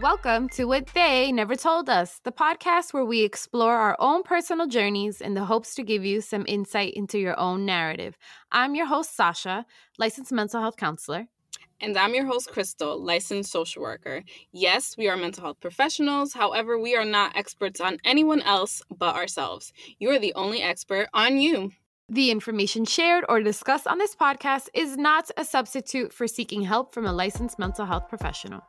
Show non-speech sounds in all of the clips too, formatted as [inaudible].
Welcome to What They Never Told Us, the podcast where we explore our own personal journeys in the hopes to give you some insight into your own narrative. I'm your host, Sasha, licensed mental health counselor. And I'm your host, Crystal, licensed social worker. Yes, we are mental health professionals. However, we are not experts on anyone else but ourselves. You are the only expert on you. The information shared or discussed on this podcast is not a substitute for seeking help from a licensed mental health professional.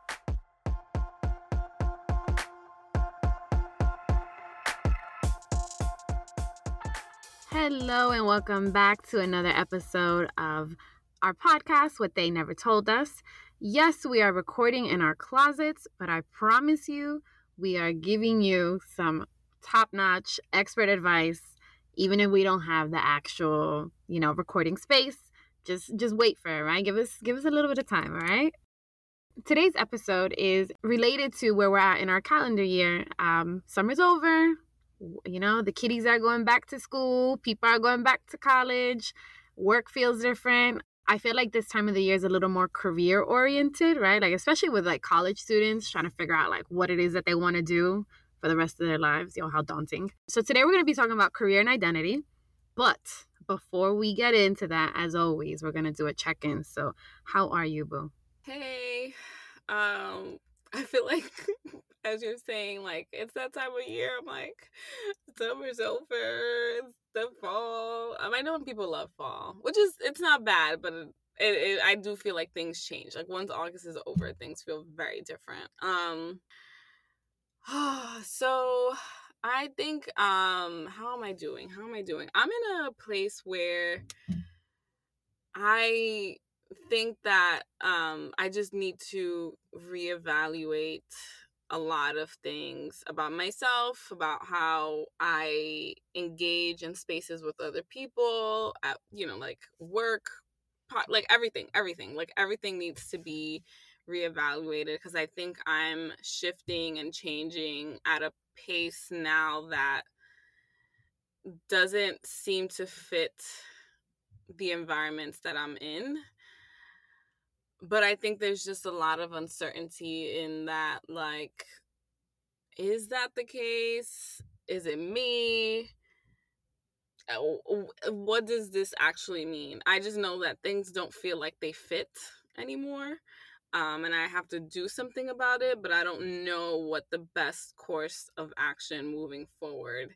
Hello, and welcome back to another episode of our podcast, What They Never Told Us. Yes, we are recording in our closets, but I promise you, we are giving you some top notch expert advice, even if we don't have the actual, you know, recording space. Just just wait for it, right? Give us give us a little bit of time, all right? Today's episode is related to where we're at in our calendar year. Um, summer's over, you know, the kiddies are going back to school, people are going back to college, work feels different. I feel like this time of the year is a little more career oriented, right? Like especially with like college students trying to figure out like what it is that they want to do for the rest of their lives. You know, how daunting. So today we're going to be talking about career and identity. But before we get into that, as always, we're going to do a check-in. So, how are you, boo? Hey. Um I feel like [laughs] as you're saying, like it's that time of year. I'm like, summer's over. It's the fall. Um, I know people love fall, which is it's not bad, but it, it, I do feel like things change. Like once August is over, things feel very different. Um. [sighs] So I think um how am I doing? How am I doing? I'm in a place where I think that um I just need to reevaluate a lot of things about myself, about how I engage in spaces with other people, at, you know, like work, like everything, everything, like everything needs to be reevaluated because I think I'm shifting and changing at a pace now that doesn't seem to fit the environments that I'm in but I think there's just a lot of uncertainty in that. Like, is that the case? Is it me? Uh, what does this actually mean? I just know that things don't feel like they fit anymore. Um, and I have to do something about it, but I don't know what the best course of action moving forward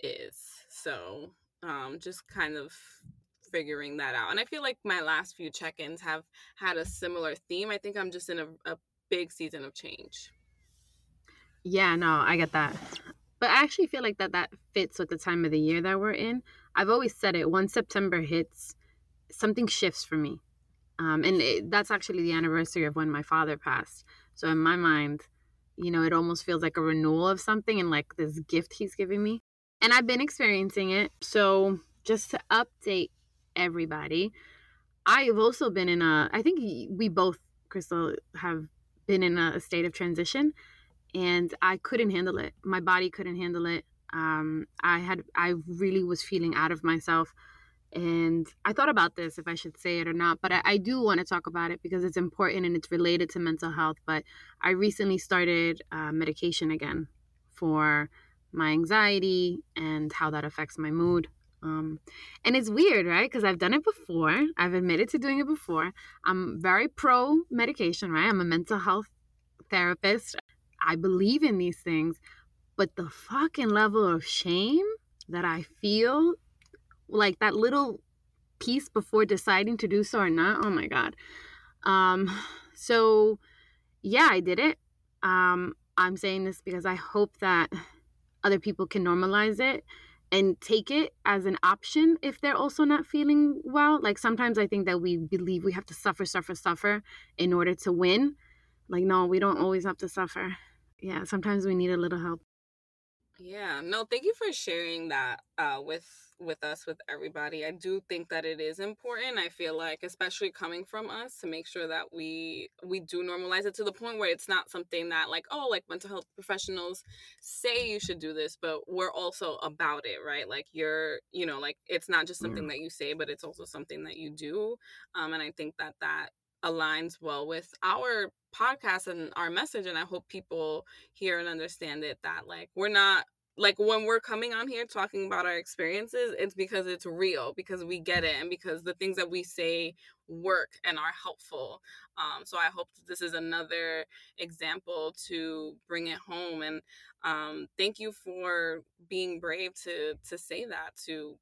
is. So, um, just kind of figuring that out. And I feel like my last few check ins have had a similar theme. I think I'm just in a, a big season of change. Yeah, no, I get that. But I actually feel like that that fits with the time of the year that we're in. I've always said it. Once September hits, something shifts for me, um, and it, that's actually the anniversary of when my father passed. So in my mind, you know, it almost feels like a renewal of something and like this gift he's giving me. And I've been experiencing it. So just to update everybody. I've also been in a, I think we both, Crystal, have been in a state of transition and I couldn't handle it. My body couldn't handle it. Um, I had, I really was feeling out of myself. And I thought about this if I should say it or not, but I, I do want to talk about it because it's important and it's related to mental health. But I recently started uh, medication again for my anxiety and how that affects my mood. Um, and it's weird, right? Because I've done it before. I've admitted to doing it before. I'm very pro medication, right? I'm a mental health therapist. I believe in these things. But the fucking level of shame that I feel, like that little piece before deciding to do so or not, oh my God. Um, so, yeah, I did it. Um, I'm saying this because I hope that other people can normalize it and take it as an option if they're also not feeling well. Like sometimes I think that we believe we have to suffer, suffer, suffer in order to win. Like, no, we don't always have to suffer. Yeah, sometimes we need a little help. Yeah, no, thank you for sharing that uh, with with us with everybody. I do think that it is important. I feel like especially coming from us to make sure that we we do normalize it to the point where it's not something that like oh like mental health professionals say you should do this, but we're also about it, right? Like you're, you know, like it's not just something that you say, but it's also something that you do. Um and I think that that aligns well with our podcast and our message and i hope people hear and understand it that like we're not like when we're coming on here talking about our experiences it's because it's real because we get it and because the things that we say work and are helpful. Um, so i hope this is another example to bring it home and um, thank you for being brave to to say that to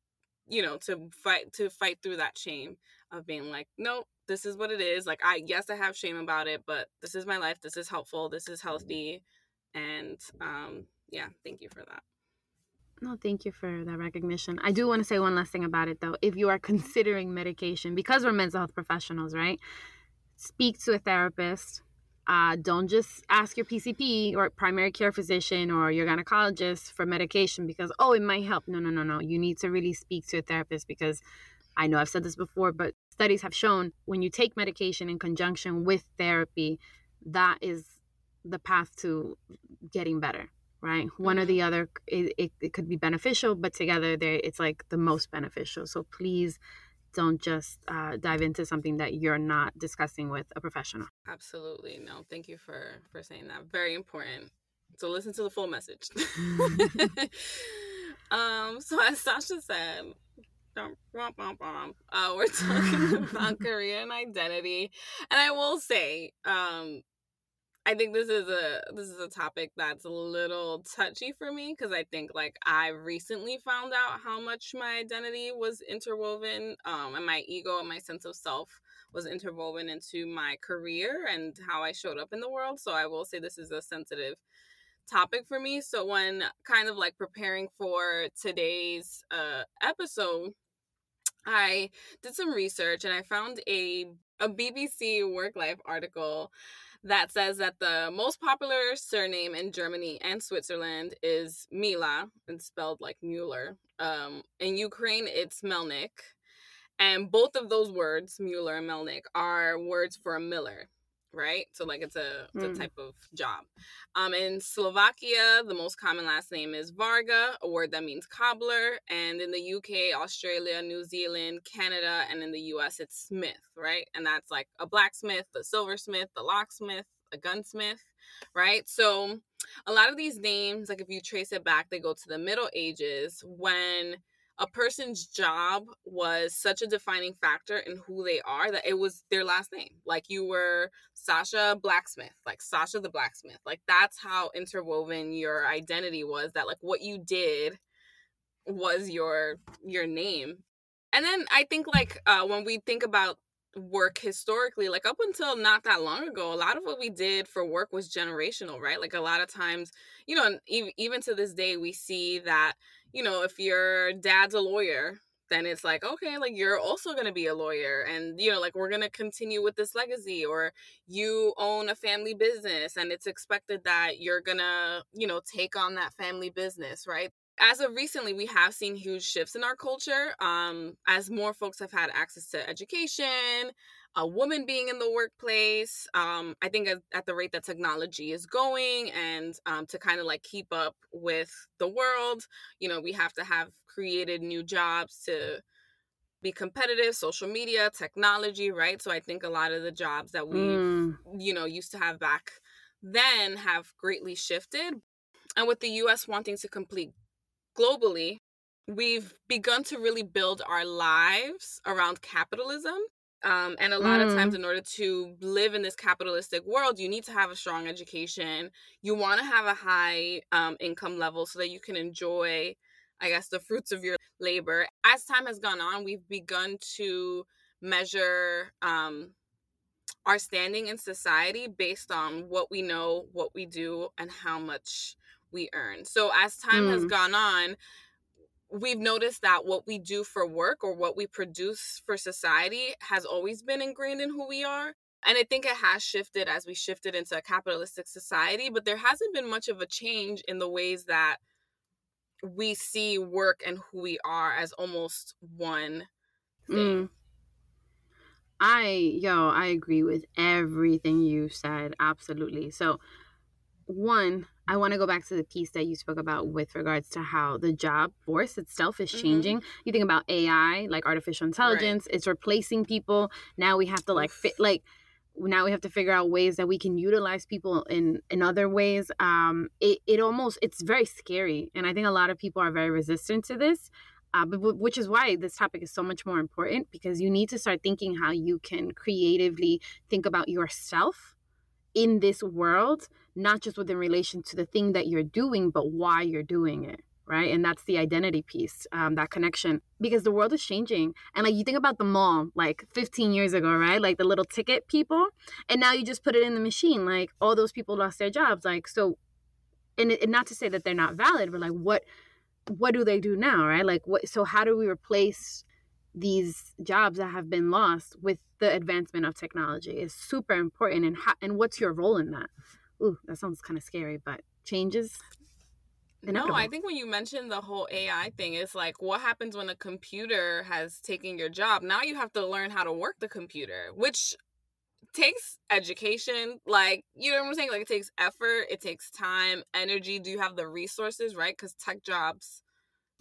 you know to fight to fight through that shame of being like nope this is what it is. Like i yes i have shame about it but this is my life this is helpful this is healthy and um yeah thank you for that no, thank you for that recognition. I do want to say one last thing about it though. If you are [laughs] considering medication, because we're mental health professionals, right? Speak to a therapist. Uh, don't just ask your PCP or primary care physician or your gynecologist for medication because, oh, it might help. No, no, no, no. You need to really speak to a therapist because I know I've said this before, but studies have shown when you take medication in conjunction with therapy, that is the path to getting better right? One or the mm-hmm. other it, it, it could be beneficial but together they it's like the most beneficial. So please don't just uh, dive into something that you're not discussing with a professional. Absolutely no thank you for for saying that very important. So listen to the full message. [laughs] [laughs] Um so as sasha said uh, we're talking [laughs] about career and identity. And i will say um I think this is a this is a topic that's a little touchy for me because I think like I recently found out how much my identity was interwoven um and my ego and my sense of self was interwoven into my career and how I showed up in the world. So I will say this is a sensitive topic for me. So when kind of like preparing for today's uh episode, I did some research and I found a a BBC work life article that says that the most popular surname in Germany and Switzerland is Mila, and spelled like Mueller. Um, in Ukraine, it's Melnik. And both of those words, Mueller and Melnik, are words for a miller right? So like it's a, it's mm. a type of job. Um, in Slovakia, the most common last name is Varga, a word that means cobbler. And in the UK, Australia, New Zealand, Canada, and in the US, it's Smith, right? And that's like a blacksmith, a silversmith, a locksmith, a gunsmith, right? So a lot of these names, like if you trace it back, they go to the Middle Ages when a person's job was such a defining factor in who they are that it was their last name. Like you were Sasha Blacksmith, like Sasha the Blacksmith. Like that's how interwoven your identity was that like what you did was your your name. And then I think like uh when we think about work historically like up until not that long ago a lot of what we did for work was generational right like a lot of times you know even, even to this day we see that you know, if your dad's a lawyer, then it's like, okay, like you're also going to be a lawyer. And, you know, like we're going to continue with this legacy. Or you own a family business and it's expected that you're going to, you know, take on that family business, right? As of recently, we have seen huge shifts in our culture um, as more folks have had access to education, a woman being in the workplace. Um, I think at, the rate that technology is going, and um, to kind of like keep up with the world, you know, we have to have created new jobs to be competitive social media technology right so i think a lot of the jobs that we mm. you know used to have back then have greatly shifted and with the us wanting to complete globally we've begun to really build our lives around capitalism um, and a lot mm. of times, mm. in order to live in this capitalistic world, you need to have a strong education. You want to have a high um, income level so that you can enjoy, I guess, the fruits of your labor. As time has gone on, we've begun to measure um, our standing in society based on what we know, what we do, and how much we earn. So, as time mm. has gone on, we've noticed that what we do for work or what we produce for society has always been ingrained in who we are. And I think it has shifted as we shifted into a capitalistic society, but there hasn't been much of a change in the ways that we see work and who we are as almost one thing. Mm. I, yo, I agree with everything you said. Absolutely. So, one, I want to go back to the piece that you spoke about with regards to how the job force itself is mm-hmm. changing. Mm-hmm. You think about AI, like artificial intelligence, right. it's replacing people. Now we have to like fit like now we have to figure out ways that we can utilize people in in other ways um it, it almost it's very scary and i think a lot of people are very resistant to this uh, but, which is why this topic is so much more important because you need to start thinking how you can creatively think about yourself in this world not just within relation to the thing that you're doing but why you're doing it right? And that's the identity piece um, that connection. Because the world is changing. And like you think about the mall like 15 years ago right? Like the little ticket people. And now you just put it in the machine. Like all those people lost their jobs. Like so and, and not to say that they're not valid but like what what do they do now right? Like what so how do we replace these jobs that have been lost with the advancement of technology is super important and how, and what's your role in that ooh that sounds kind of scary but changes no, I think when you mentioned the whole AI thing, it's like what happens when a computer has taken your job? Now you have to learn how to work the computer, which takes education. Like, you know what I'm saying? Like, it takes effort, it takes time, energy. Do you have the resources, right? Because tech jobs,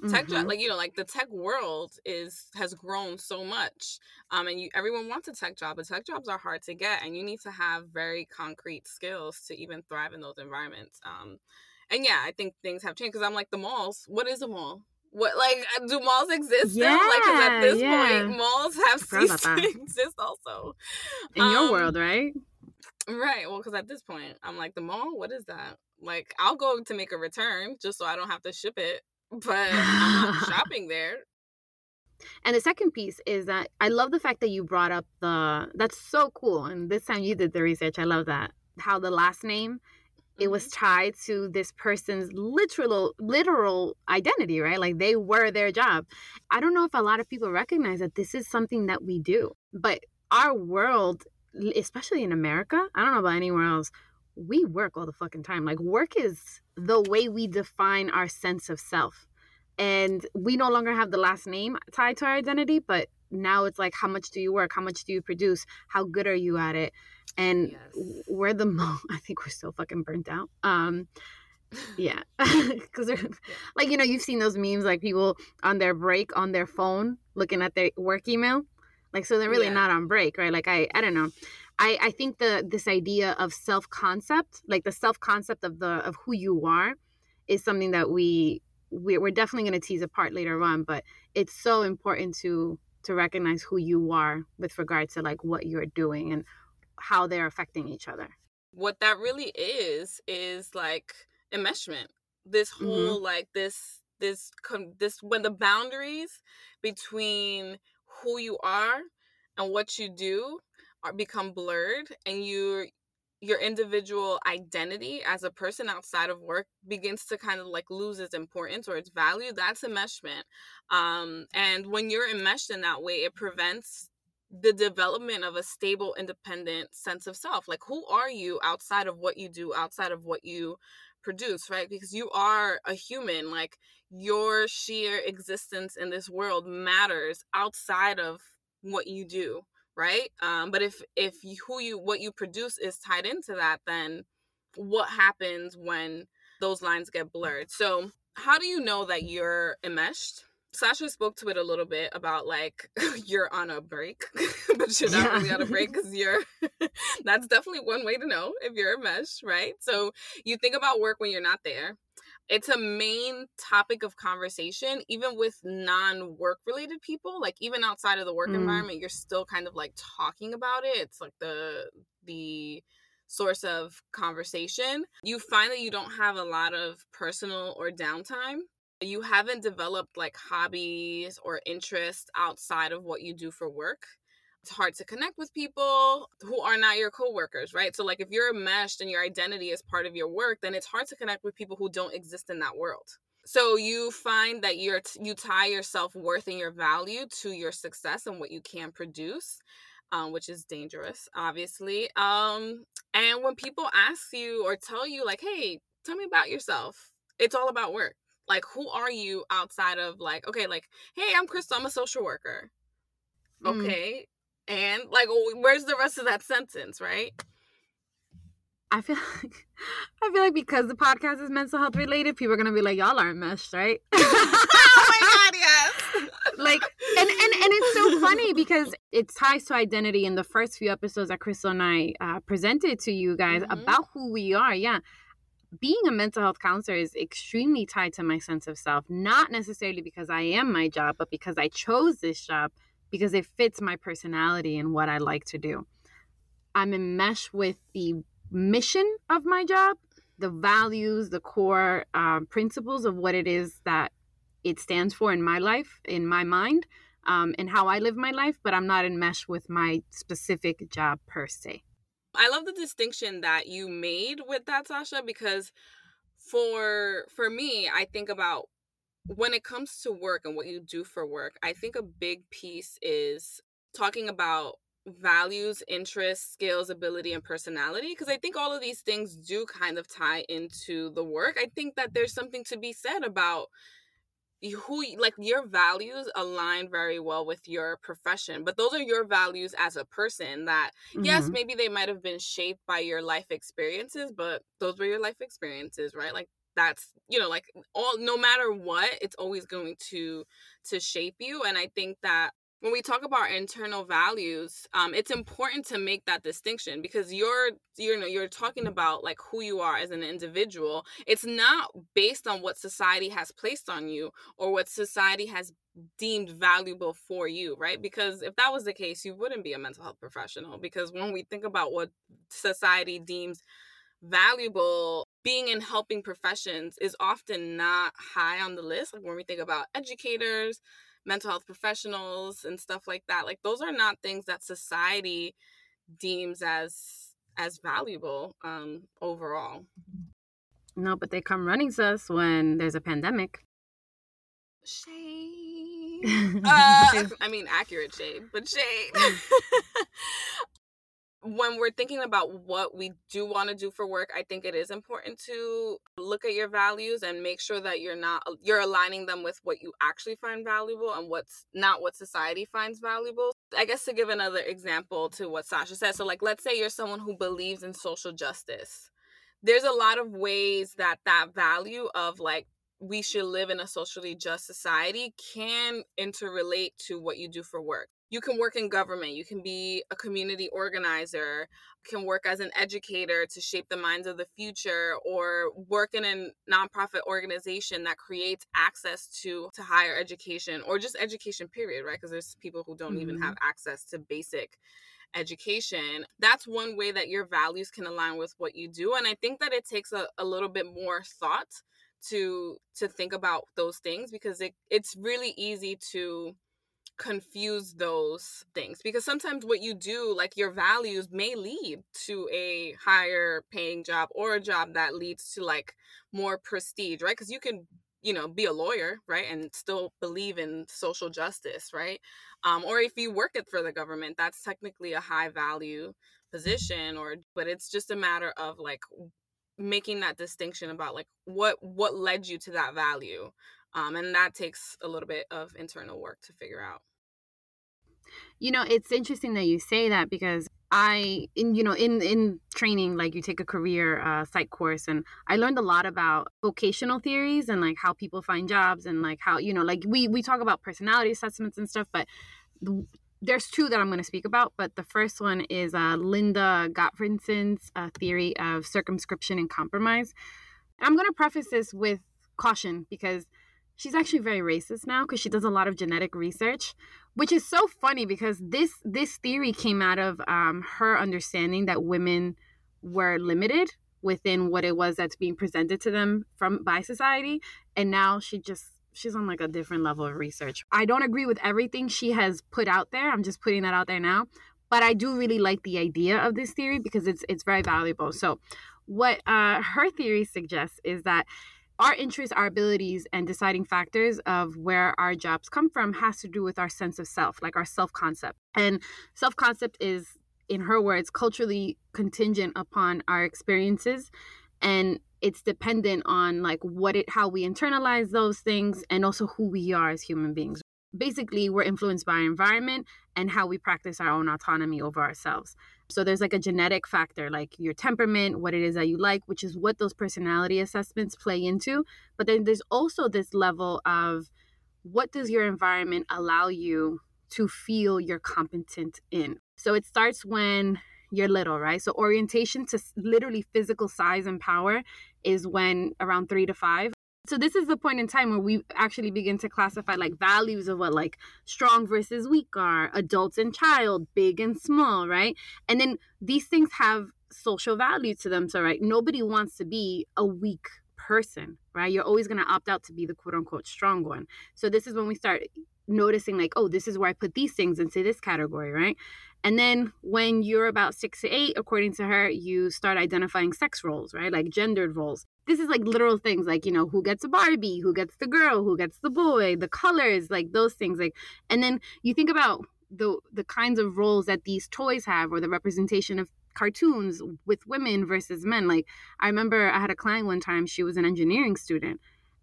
tech mm-hmm. job, like you know, like the tech world is has grown so much, um, and you everyone wants a tech job, but tech jobs are hard to get, and you need to have very concrete skills to even thrive in those environments. Um, and yeah, I think things have changed because I'm like the malls. What is a mall? What like [laughs] do malls exist yeah, still? Like, cause at this yeah. point, malls have ceased [laughs] to exist. Also, in um, your world, right? Right. Well, because at this point, I'm like the mall. What is that? Like, I'll go to make a return just so I don't have to ship it, but I'm not [laughs] shopping there. And the second piece is that I love the fact that you brought up the. That's so cool. And this time you did the research. I love that. How the last name it was mm-hmm. tied to this person's literal literal identity right like they were their job i don't know if a lot of people recognize that this is something that we do but our world especially in america i don't know about anywhere else we work all the fucking time. Like work is the way we define our sense of self. And we no longer have the last name tied to our identity but now it's like how much do you work? How much do you produce? How good are you at it? And yes. we're the most [laughs] i think we're so fucking burnt out. Um yeah. [laughs] [laughs] Because yeah. like you know you've seen those memes like people on their break on their phone looking at their work email? Like so they're really yeah. not on break right? Like i i don't know i i think the this idea of self concept like the self concept of the of who you are is something that we we're, we're definitely going to tease apart later on but it's so important to to recognize who you are with regard to like what you're doing and how they're affecting each other. What that really is is like enmeshment. This mm-hmm. whole mm-hmm. like this this this when the boundaries between who you are and what you do are become blurred and you your individual identity as a person outside of work begins to kind of like lose its importance or its value that's enmeshment. Um, and when you're enmeshed in that way it prevents the development of a stable independent sense of self. Like who are you outside of what you do outside of what you produce right? Because you are a human like your sheer existence in this world matters outside of what you do right um but if if you, who you what you produce is tied into that then what happens when those lines get blurred so how do you know that you're enmeshed Sasha spoke to it a little bit about like [laughs] you're on a break, [laughs] but you're not yeah. really on a break [laughs] because you're. that's definitely one way to know if you're enmeshed, right? So you think about work when you're not there it's a main topic of conversation even with non-work related people like even outside of the work mm. environment you're still kind of like talking about it it's like the the source of conversation. You find that you don't have a lot of personal or downtime. You haven't developed like hobbies or interests outside of what you do for work it's hard to connect with people who are not your coworkers, right? So like if you're enmeshed and your identity is part of your work, then it's hard to connect with people who don't exist in that world. So you find that you're you tie your self-worth and your value to your success and what you can produce. Um, which is dangerous, obviously. Um, and when people ask you or tell you, like, hey, tell me about yourself, it's all about work. Like, who are you outside of, like, okay, like, hey, I'm Crystal, I'm a social worker. Mm. Okay, and like, where's the rest of that sentence, right? I feel like [laughs] I feel like because the podcast is mental health related, people are gonna be like, "Y'all aren't meshed, right?" [laughs] oh my god, yes. [laughs] like and, and and it's so funny because it ties to identity in the first few episodes that crystal and i uh, presented to you guys mm-hmm. about who we are yeah being a mental health counselor is extremely tied to my sense of self not necessarily because i am my job but because i chose this job because it fits my personality and what i like to do i'm enmeshed with the mission of my job the values the core uh, principles of what it is that it stands for in my life, in my mind, um, and how I live my life, but I'm not enmeshed with my specific job per se. I love the distinction that you made with that, Sasha, because for for me, I think about when it comes to work and what you do for work, I think a big piece is talking about values, interests, skills, ability, and personality. Because I think all of these things do kind of tie into the work. I think that there's something to be said about who like your values align very well with your profession but those are your values as a person that mm-hmm. yes maybe they might have been shaped by your life experiences but those were your life experiences right like that's you know like all no matter what it's always going to to shape you and i think that when we talk about internal values um, it's important to make that distinction because you're you know you're talking about like who you are as an individual. It's not based on what society has placed on you or what society has deemed valuable for you right? Because if that was the case you wouldn't be a mental health professional because when we think about what society deems valuable. Being in helping professions is often not high on the list like when we think about educators mental health professionals and stuff like that like those are not things that society deems as as valuable um overall. No but they come running to us when there's a pandemic. Shade. [laughs] Uh, i mean accurate shade but shade [laughs] [laughs] when we're thinking about what we do want to do for work i think it is important to look at your values and make sure that you're not you're aligning them with what you actually find valuable and what's not what society finds valuable. I guess to give another example to what sasha said so like let's say you're someone who believes in social justice. There's a lot of ways that that value of like we should live in a socially just society can interrelate to what you do for work you can work in government you can be a community organizer can work as an educator to shape the minds of the future or work in a nonprofit organization that creates access to to higher education or just education period right because there's people who don't mm-hmm. even have access to basic education that's one way that your values can align with what you do and i think that it takes a, a little bit more thought to to think about those things because it, it's really easy to confuse those things because sometimes what you do like your values may lead to a higher paying job or a job that leads to like more prestige right? Because you can you know be a lawyer right and still believe in social justice right? Um, or if you work it for the government that's technically a high value position or but it's just a matter of like making that distinction about like what what led you to that value um, and that takes a little bit of internal work to figure out you know, it's interesting that you say that because I, in you know, in in training, like you take a career uh, psych course, and I learned a lot about vocational theories and like how people find jobs and like how you know, like we we talk about personality assessments and stuff, but the, there's two that I'm going to speak about. But the first one is uh, Linda Gottfredson's uh, theory of circumscription and compromise. I'm going to preface this with caution because she's actually very racist now because she does a lot of genetic research which is so funny because this this theory came out of um, her understanding that women were limited within what it was that's being presented to them from by society and now she just she's on like a different level of research. I don't agree with everything she has put out there. I'm just putting that out there now but i do really like the idea of this theory because it's it's very valuable. So what uh, her theory suggests is that our interests, our abilities, and deciding factors of where our jobs come from has to do with our sense of self, like our self concept. And self concept is, in her words, culturally contingent upon our experiences. And it's dependent on like what it how we internalize those things and also who we are as human beings basically we're influenced by our environment and how we practice our own autonomy over ourselves so there's like a genetic factor, like your temperament, what it is that you like, which is what those personality assessments play into. But then there's also this level of what does your environment allow you to feel you're competent in? So it starts when you're little, right? So orientation to literally physical size and power is when around three to five. So this is the point in time where we actually begin to classify like values of what like strong versus weak are, adults and child, big and small, right? And then these things have social value to them. So right, nobody wants to be a weak person, right? You're always going to opt out to be the quote unquote strong one. So this is when we start noticing like, oh, this is where I put these things into this category, right? And then when you're about six to eight, according to her, you start identifying sex roles, right? Like gendered roles. This is like literal things like, you know, who gets a Barbie, who gets the girl, who gets the boy, the colors, like those things. Like, and then you think about the the kinds of roles that these toys have or the representation of cartoons with women versus men. Like I remember I had a client one time, she was an engineering student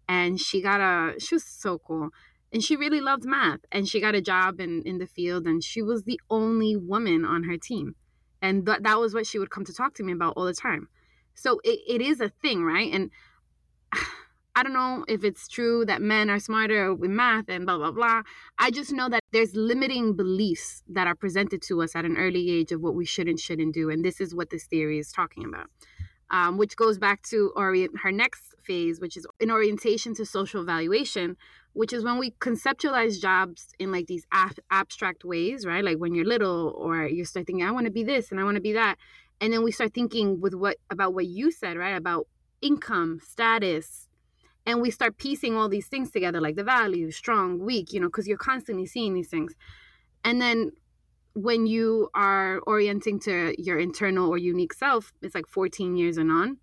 and she got a she was so cool and she really loved math and she got a job in in the field and she was the only woman on her team. And th- that was what she would come to talk to me about all the time. So it, it is a thing right? And [sighs] i don't know if it's true that men are smarter with math and blah blah blah. I just know that there's limiting beliefs that are presented to us at an early age of what we should and shouldn't do and this is what this theory is talking about. Um, which goes back to orient her next phase which is an orientation to social valuation which is when we conceptualize jobs in like these ab- abstract ways, right? Like when you're little or you start thinking, I want to be this and I want to be that. And then we start thinking with what about what you said, right? About income, status. And we start piecing all these things together, like the value, strong, weak, you know, because you're constantly seeing these things. And then when you are orienting to your internal or unique self, it's like 14 years and on,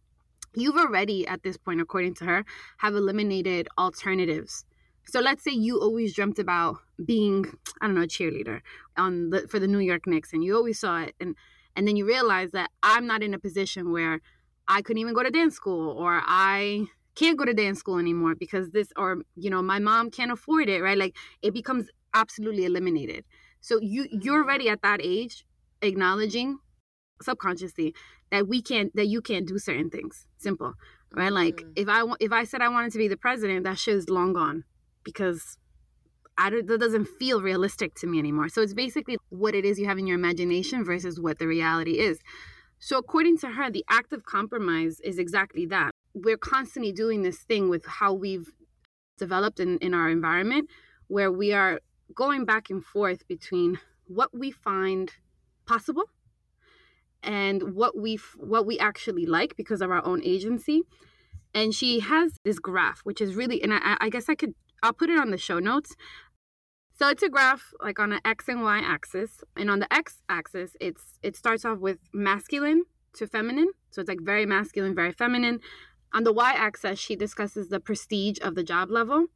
you've already, at this point, according to her, have eliminated alternatives so let's say you always dreamt about being, I don't know, a cheerleader on the for the New York Knicks, and you always saw it, and and then you realize that I'm not in a position where I couldn't even go to dance school, or I can't go to dance school anymore because this, or you know, my mom can't afford it, right? Like it becomes absolutely eliminated. So you you're mm-hmm. already at that age acknowledging subconsciously that we can't that you can't do certain things simple right like mm-hmm. if i if i said i wanted to be the president that shit is long gone because I don't, that doesn't feel realistic to me anymore. So it's basically what it is you have in your imagination versus what the reality is. So according to her, the act of compromise is exactly that. We're constantly doing this thing with how we've developed in, in our environment where we are going back and forth between what we find possible and what we what we actually like because of our own agency and she has this graph which is really and I, I guess i could I'll put it on the show notes. So it's a graph like on an X and Y axis. And on the X axis, it's it starts off with masculine to feminine. So it's like very masculine, very feminine. On the Y axis, she discusses the prestige of the job level.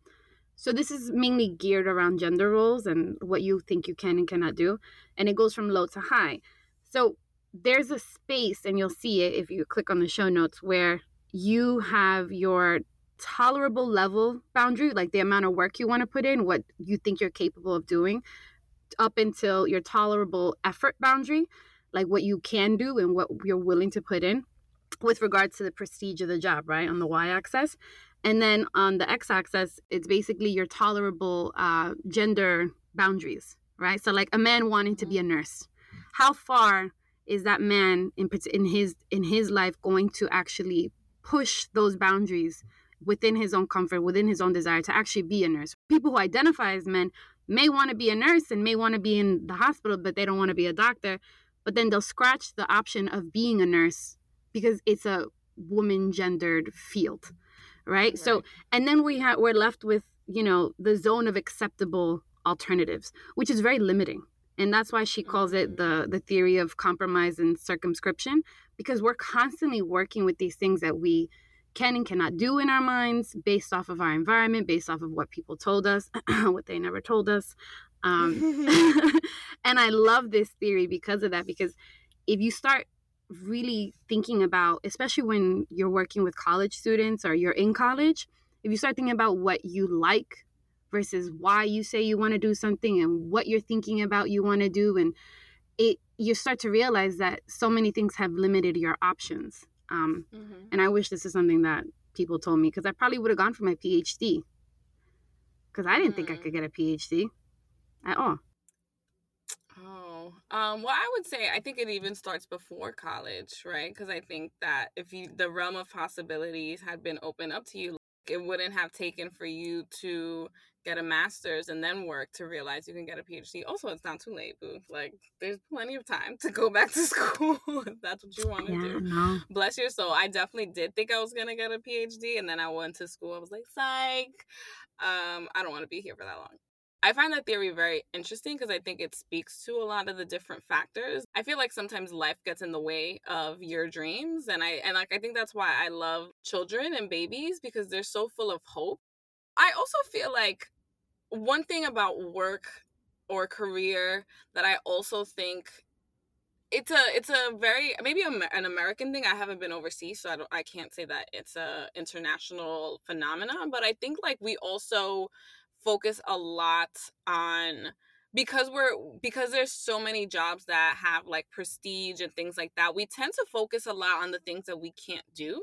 So this is mainly geared around gender roles and what you think you can and cannot do. And it goes from low to high. So there's a space, and you'll see it if you click on the show notes, where you have your tolerable level boundary, like the amount of work you want to put in, what you think you're capable of doing, up until your tolerable effort boundary, like what you can do and what you're willing to put in with regards to the prestige of the job, right? On the y axis. And then on the x axis, it's basically your tolerable uh, gender boundaries, right? So, like a man wanting to be a nurse, how far is that man in in his in his life going to actually push those boundaries within his own comfort, within his own desire to actually be a nurse. People who identify as men may want to be a nurse and may want to be in the hospital, but they don't want to be a doctor. But then they'll scratch the option of being a nurse because it's a woman gendered field. Right? right? So and then we have we're left with, you know, the zone of acceptable alternatives, which is very limiting. And that's why she calls it the mm-hmm. the theory of compromise and circumscription, because we're constantly working with these things that we can and cannot do in our minds based off of our environment, based off of what people told us, [clears throat] what they never told us. Um, [laughs] [laughs] and I love this theory because of that, because if you start really thinking about, especially when you're working with college students or you're in college, if you start thinking about what you like versus why you say you want to do something and what you're thinking about you want to do and it you start to realize that so many things have limited your options um, mm-hmm. And I wish this is something that people told me because I probably would have gone for my PhD. because I didn't mm. think I mm. could get a PhD at all. Oh, um, well, I would say I think it even starts before college, right? Because I think that if you the realm of possibilities had been open up to you, it wouldn't have taken for you to get a master's and then work to realize you can get a PhD. Also, it's not too late, boo. Like, there's plenty of time to go [laughs] back to school if that's what you want to yeah, do. No. Bless your soul. I definitely did think I was gonna get a PhD, and then I went to school. I was like, psych. Um, I don't want to be here for that long. I find that theory very interesting because I think it speaks to a lot of the different factors. I feel like sometimes life gets in the way of your dreams and I and like I think that's why I love children and babies because they're so full of hope. I also feel like one thing about work or career that I also think it's a it's a very maybe an American thing. I haven't been overseas, so I don't I can't say that it's a international phenomenon. But I think like we also focus a lot on because we're because there's so many jobs that have like prestige and things like that we tend to focus a lot on the things that we can't do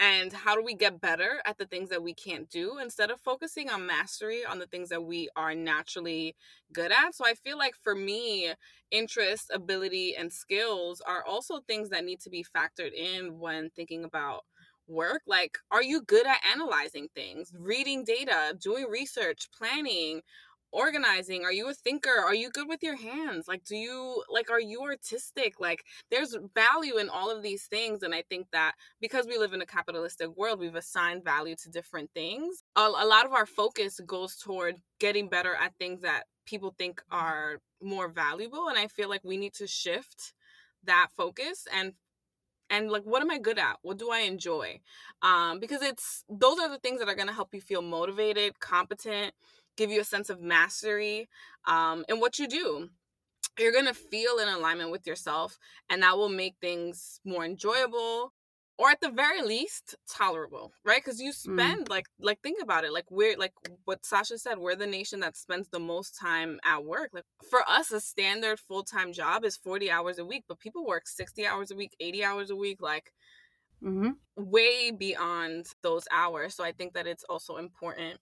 and how do we get better at the things that we can't do instead of focusing on mastery on the things that we are naturally good at so i feel like for me interest ability and skills are also things that need to be factored in when thinking about work? Like, are you good at analyzing things, reading data, doing research, planning, organizing? Are you a thinker? Are you good with your hands? Like, do you, like, are you artistic? Like, there's value in all of these things. And I think that because we live in a capitalistic world, we've assigned value to different things. A, a lot of our focus goes toward getting better at things that people think are more valuable. And I feel like we need to shift that focus and and like what am i good at what do i enjoy um because it's those are the things that are going to help you feel motivated competent give you a sense of mastery um in what you do you're going to feel in alignment with yourself and that will make things more enjoyable or at the very least tolerable right because you mm. spend mm. like like think about it like we're like what sasha said we're the nation that spends the most time at work like for us a standard full-time job is 40 hours a week but people work 60 hours a week 80 hours a week like mm-hmm. way beyond those hours so i think that it's also important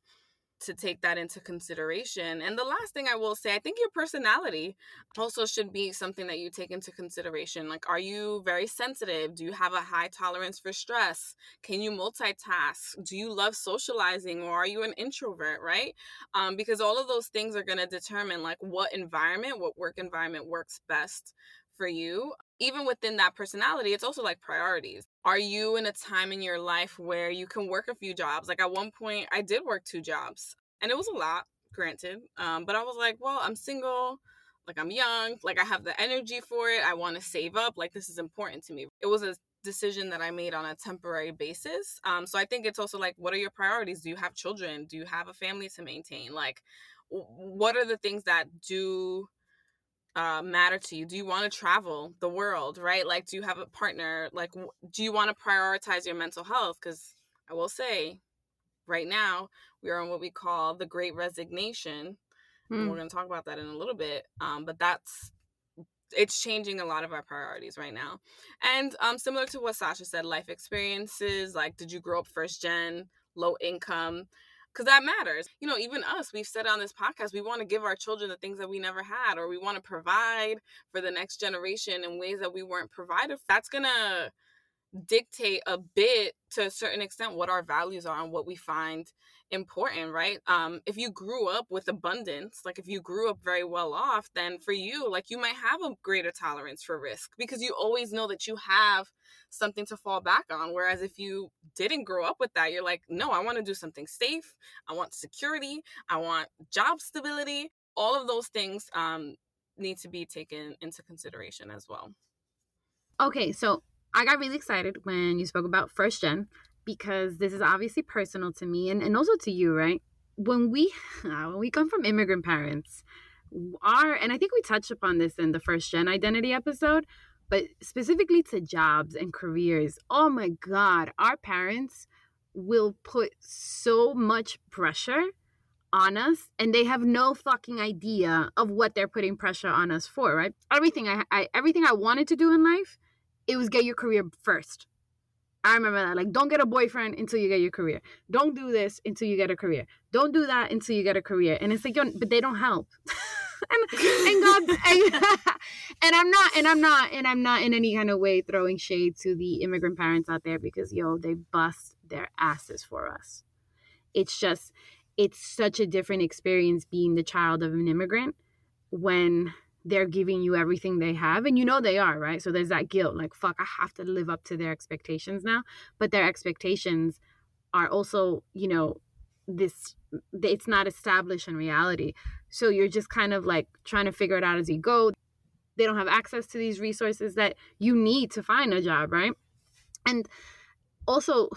to take that into consideration. And the last thing I will say, I think your personality also should be something that you take into consideration. Like, are you very sensitive? Do you have a high tolerance for stress? Can you multitask? Do you love socializing or are you an introvert, right? Um, because all of those things are going to determine like what environment, what work environment works best for you even within that personality, it's also like priorities. Are you in a time in your life where you can work a few jobs? Like at one point, I did work two jobs, and it was a lot, granted. Um, but I was like, well, I'm single, like I'm young, like I have the energy for it. I want to save up. Like this is important to me. It was a decision that I made on a temporary basis. Um, so I think it's also like, what are your priorities? Do you have children? Do you have a family to maintain? Like, what are the things that do uh, matter to you? Do you want to travel the world, right? Like, do you have a partner? Like, do you want to prioritize your mental health? Because I will say, right now, we are on what we call the great resignation. Mm. And we're hmm. going to talk about that in a little bit. Um, but that's it's changing a lot of our priorities right now. And um, similar to what Sasha said, life experiences, like did you grow up first gen, low income? Because that matters. You know, even us, we've said on this podcast, we want to give our children the things that we never had, or we want to provide for the next generation in ways that we weren't provided. That's going to dictate a bit to a certain extent what our values are and what we find important right? Um if you grew up with abundance like if you grew up very well off then for you like you might have a greater tolerance for risk because you always know that you have something to fall back on. Whereas if you didn't grow up with that you're like no i want to do something safe. I want security. I want job stability. All of those things um need to be taken into consideration as well. Okay so I got really excited when you spoke about first gen because this is obviously personal to me and, and also to you, right? When we [laughs] uh, when we come from immigrant parents, our and I think we touched upon this in the first gen identity episode, but specifically to jobs and careers. Oh my god, our parents will put so much pressure on us and they have no fucking idea of what they're putting pressure on us for, right? Everything I, I everything I wanted to do in life, it was get your career first. I remember that. Like, don't get a boyfriend until you get your career. Don't do this until you get a career. Don't do that until you get a career. And it's like, but they don't help. [laughs] and, and God, and, [laughs] and I'm not, and I'm not, and I'm not in any kind of way throwing shade to the immigrant parents out there because yo, they bust their asses for us. It's just, it's such a different experience being the child of an immigrant when they're giving you everything they have and you know they are right? So there's that guilt like fuck i have to live up to their expectations now. But their expectations are also you know this it's not established in reality. So you're just kind of like trying to figure it out as you go. They don't have access to these resources that you need to find a job right? And also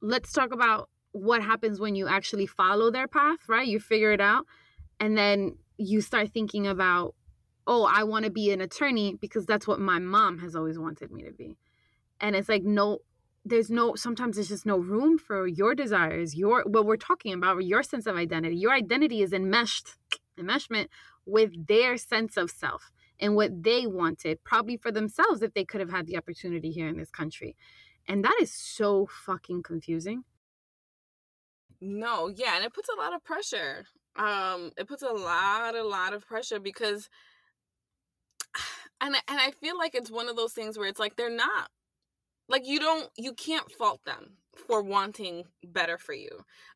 let's talk about what happens when you actually follow their path right? You figure it out and then you start thinking about oh, I want to be an attorney because that's what my mom has always wanted me to be. And it's like, no, there's no, sometimes there's just no room for your desires, your, what we're talking about, your sense of identity. Your identity is enmeshed, [clears throat] enmeshment with their sense of self and what they wanted, probably for themselves if they could have had the opportunity here in this country. And that is so fucking confusing. No, yeah, and it puts a lot of pressure. Um, it puts a lot, a lot of pressure because and and I feel like it's one of those things where it's like they're not like you don't you can't fault them for wanting better for you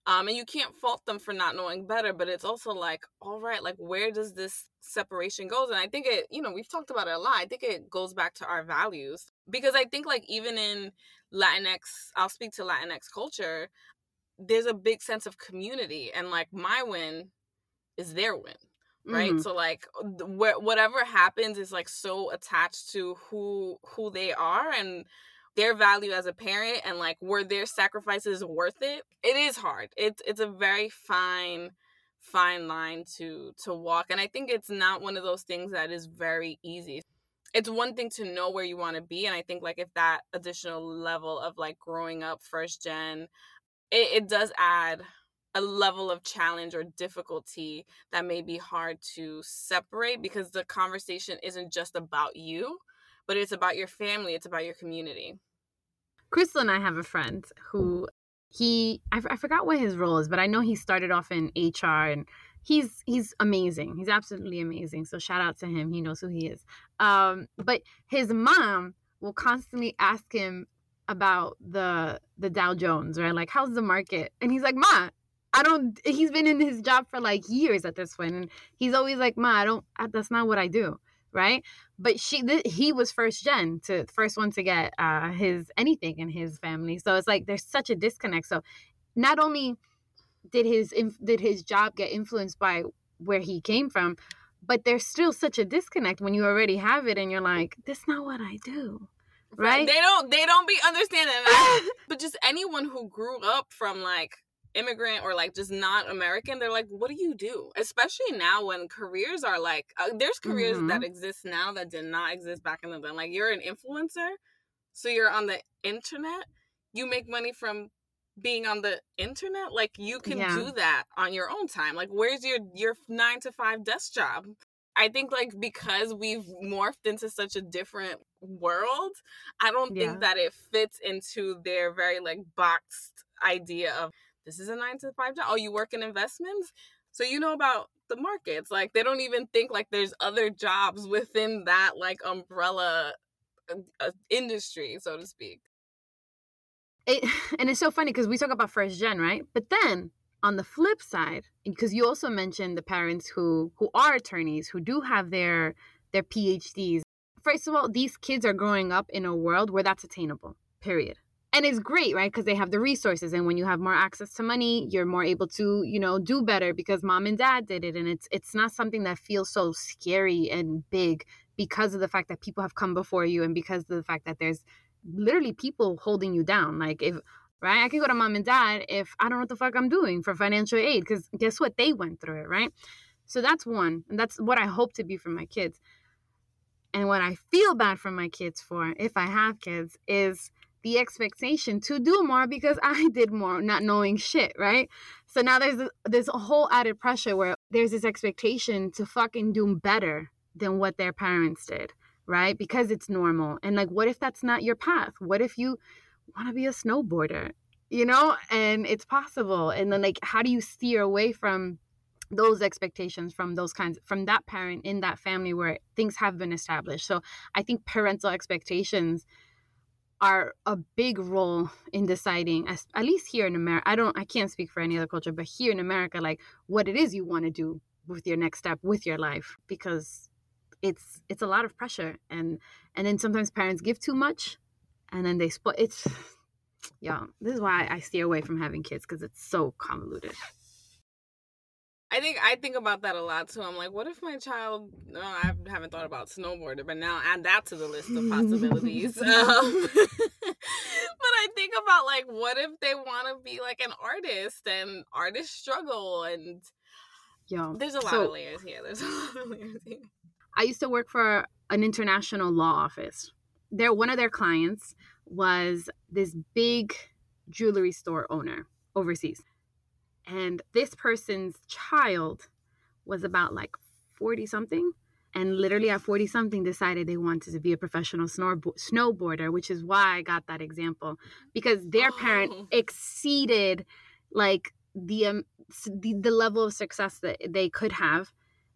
um and you can't fault them for not knowing better but it's also like all right like where does this separation goes? And i think it you know we've talked about it a lot i think it goes back to our values because i think like even in latinx i'll speak to latinx culture there's a big sense of community and like my win is their win right? Mm-hmm. so like wh- whatever happens is like so attached to who who they are and their value as a parent and like were their sacrifices worth it? It is hard. It's it's a very fine fine line to to walk and i think it's not one of those things that is very easy. It's one thing to know where you want to be and i think like if that additional level of like growing up first gen it, it does add a level of challenge or difficulty that may be hard to separate because the conversation isn't just about you, but it's about your family, it's about your community. Crystal and I have a friend who he I, I forgot what his role is, but I know he started off in HR and he's he's amazing. He's absolutely amazing. So shout out to him. He knows who he is. Um, but his mom will constantly ask him about the the Dow Jones, right? Like, how's the market? And he's like, Ma, I don't. He's been in his job for like years at this point, and he's always like, "Ma, I don't. That's not what I do." Right? But she, th- he was first gen to first one to get uh, his anything in his family. So it's like there's such a disconnect. So not only did his did his job get influenced by where he came from, but there's still such a disconnect when you already have it, and you're like, "That's not what I do." Right? They don't. They don't be understanding that. [laughs] but just anyone who grew up from like immigrant or like just not American, they're like, what do you do? Especially now when careers are like, uh, there's careers mm-hmm. that exist now that did not exist back in the day. Like you're an influencer, so you're on the internet, you make money from being on the internet like you can yeah. do that on your own time like where's your your 9 to 5 desk job I think like because we've morphed into such a different world, I don't yeah. think that it fits into their very like boxed idea of this is a nine to five job. Oh, you work in investments? So you know about the markets. Like they don't even think like there's other jobs within that like umbrella uh, uh industry, so to speak. It, [sighs] and it's so funny because we talk about first gen, right? But then on the flip side, because you also mentioned the parents who who are attorneys who do have their their PhDs. First of all, these kids are growing up in a world where that's attainable. Period and it's great right? Because they have the resources and when you have more access to money you're more able to you know do better because mom and dad did it and it's it's not something that feels so scary and big because of the fact that people have come before you and because of the fact that there's literally people holding you down. Like if right? I can go to mom and dad if i don't know what the fuck i'm doing for financial aid because guess what? They went through it right? So that's one and that's what i hope to be for my kids. And what i feel bad for my kids for if i have kids is the expectation to do more because I [laughs] did more, not knowing shit, right? So now there's this whole added pressure where there's this expectation to fucking do better than what their parents did, right? Because it's normal. And like, what if that's not your path? What if you want to be a snowboarder, you know, and it's possible. And then, like, how do you steer away from those expectations from those kinds from that parent in that family where things have been established so i think parental expectations are a big role in deciding at least here in america i don't i can't speak for any other culture but here in america like what it is you want to do with your next step with your life because it's it's a lot of pressure and and then sometimes parents give too much and then they split it's yeah this is why i steer away from having kids because it's so convoluted I think I think about that a lot too. I'm like, what if my child? No, I haven't thought about snowboarder, but now add that to the list of possibilities. [laughs] um, [laughs] but I think about like, what if they want to be like an artist and artists struggle and yeah, there's a lot so, of layers here. There's a [laughs] lot of layers here. I used to work for an international law office. Their one of their clients was this big jewelry store owner overseas and this person's child was about like 40 something and literally at 40 something decided they wanted to be a professional snowboarder which is why i got that example. Because their parent oh. exceeded like the, um, the the level of success that they could have.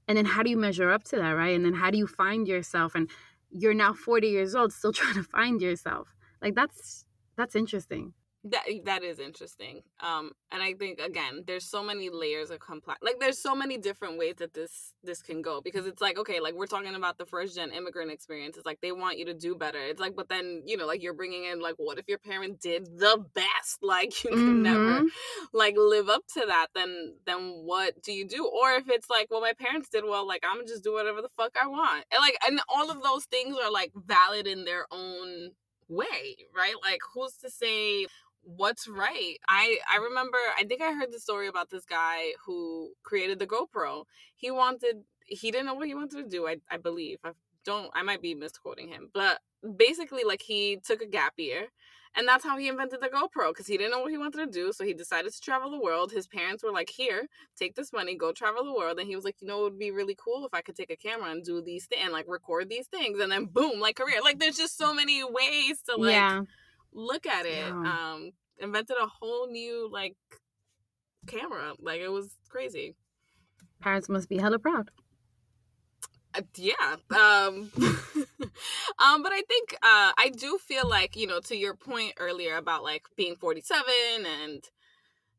And then how do you measure up to that right? And then how do you find yourself? And you're now 40 years old still [laughs] trying to find yourself. Like that's that's interesting that that is interesting um and i think again there's so many layers of complex like there's so many different ways that this this can go because it's like okay like we're talking about the first gen immigrant experience it's like they want you to do better it's like but then you know like you're bringing in like what if your parent did the best? [laughs] Like you mm-hmm. never like live up to that then then what do you do? Or if it's like well my parents did well like i'm just do whatever the fuck i want and like and all of those things are like valid in their own way right? Like who's to say what's right. I I remember I think I heard the story about this guy who created the GoPro. He wanted he didn't know what he wanted to do, I I believe. I don't I might be misquoting him. But basically like he took a gap year and that's how he invented the GoPro because he didn't know what he wanted to do. So he decided to travel the world. His parents were like, Here, take this money, go travel the world. And he was like, You know, it would be really cool if I could take a camera and do these things and like record these things. And then boom, like career. Like there's just so many ways to like yeah look at it. Yeah. Um, invented a whole new like camera. Like it was crazy. Parents must be hella proud. Uh, yeah. Um, [laughs] um, but I think uh, I do feel like you know to your point earlier about like being forty seven and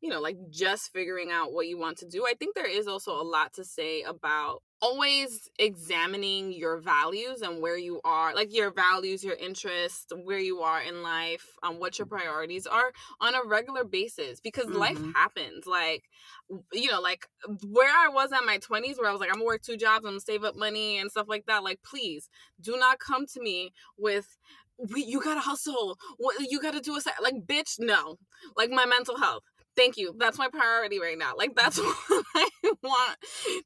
you know like just figuring out what you want to do. I think there is also a lot to say about always examining your values and where you are like your values your interests where you are in life um, what your priorities are on a regular basis because mm-hmm. life happens like you know like where i was at my 20s where i was like i'm gonna work two jobs i'm gonna save up money and stuff like that like please do not come to me with we, you gotta hustle what you gotta do a like bitch no like my mental health thank you. That's my priority right now. Like that's [laughs] what I want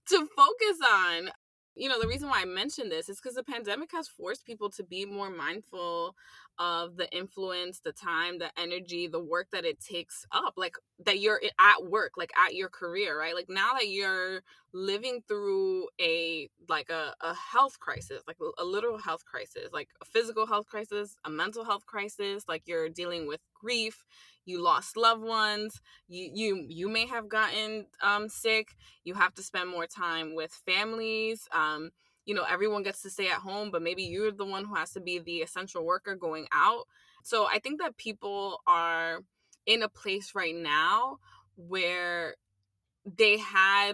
to focus on. You know, the reason why I mentioned this is because the pandemic has forced people to be more mindful of the influence, the time, the energy, the work that it takes up. Like that you're at work, like at your career, right? Like now that you're living through a like a, a health crisis, like a literal health crisis, like a physical health crisis, a mental health crisis, like you're dealing with grief, you lost loved ones you you you may have gotten um, sick you have to spend more time with families um, you know everyone gets to stay at home but maybe you're the one who has to be the essential worker going out so i think that people are in a place right now where they had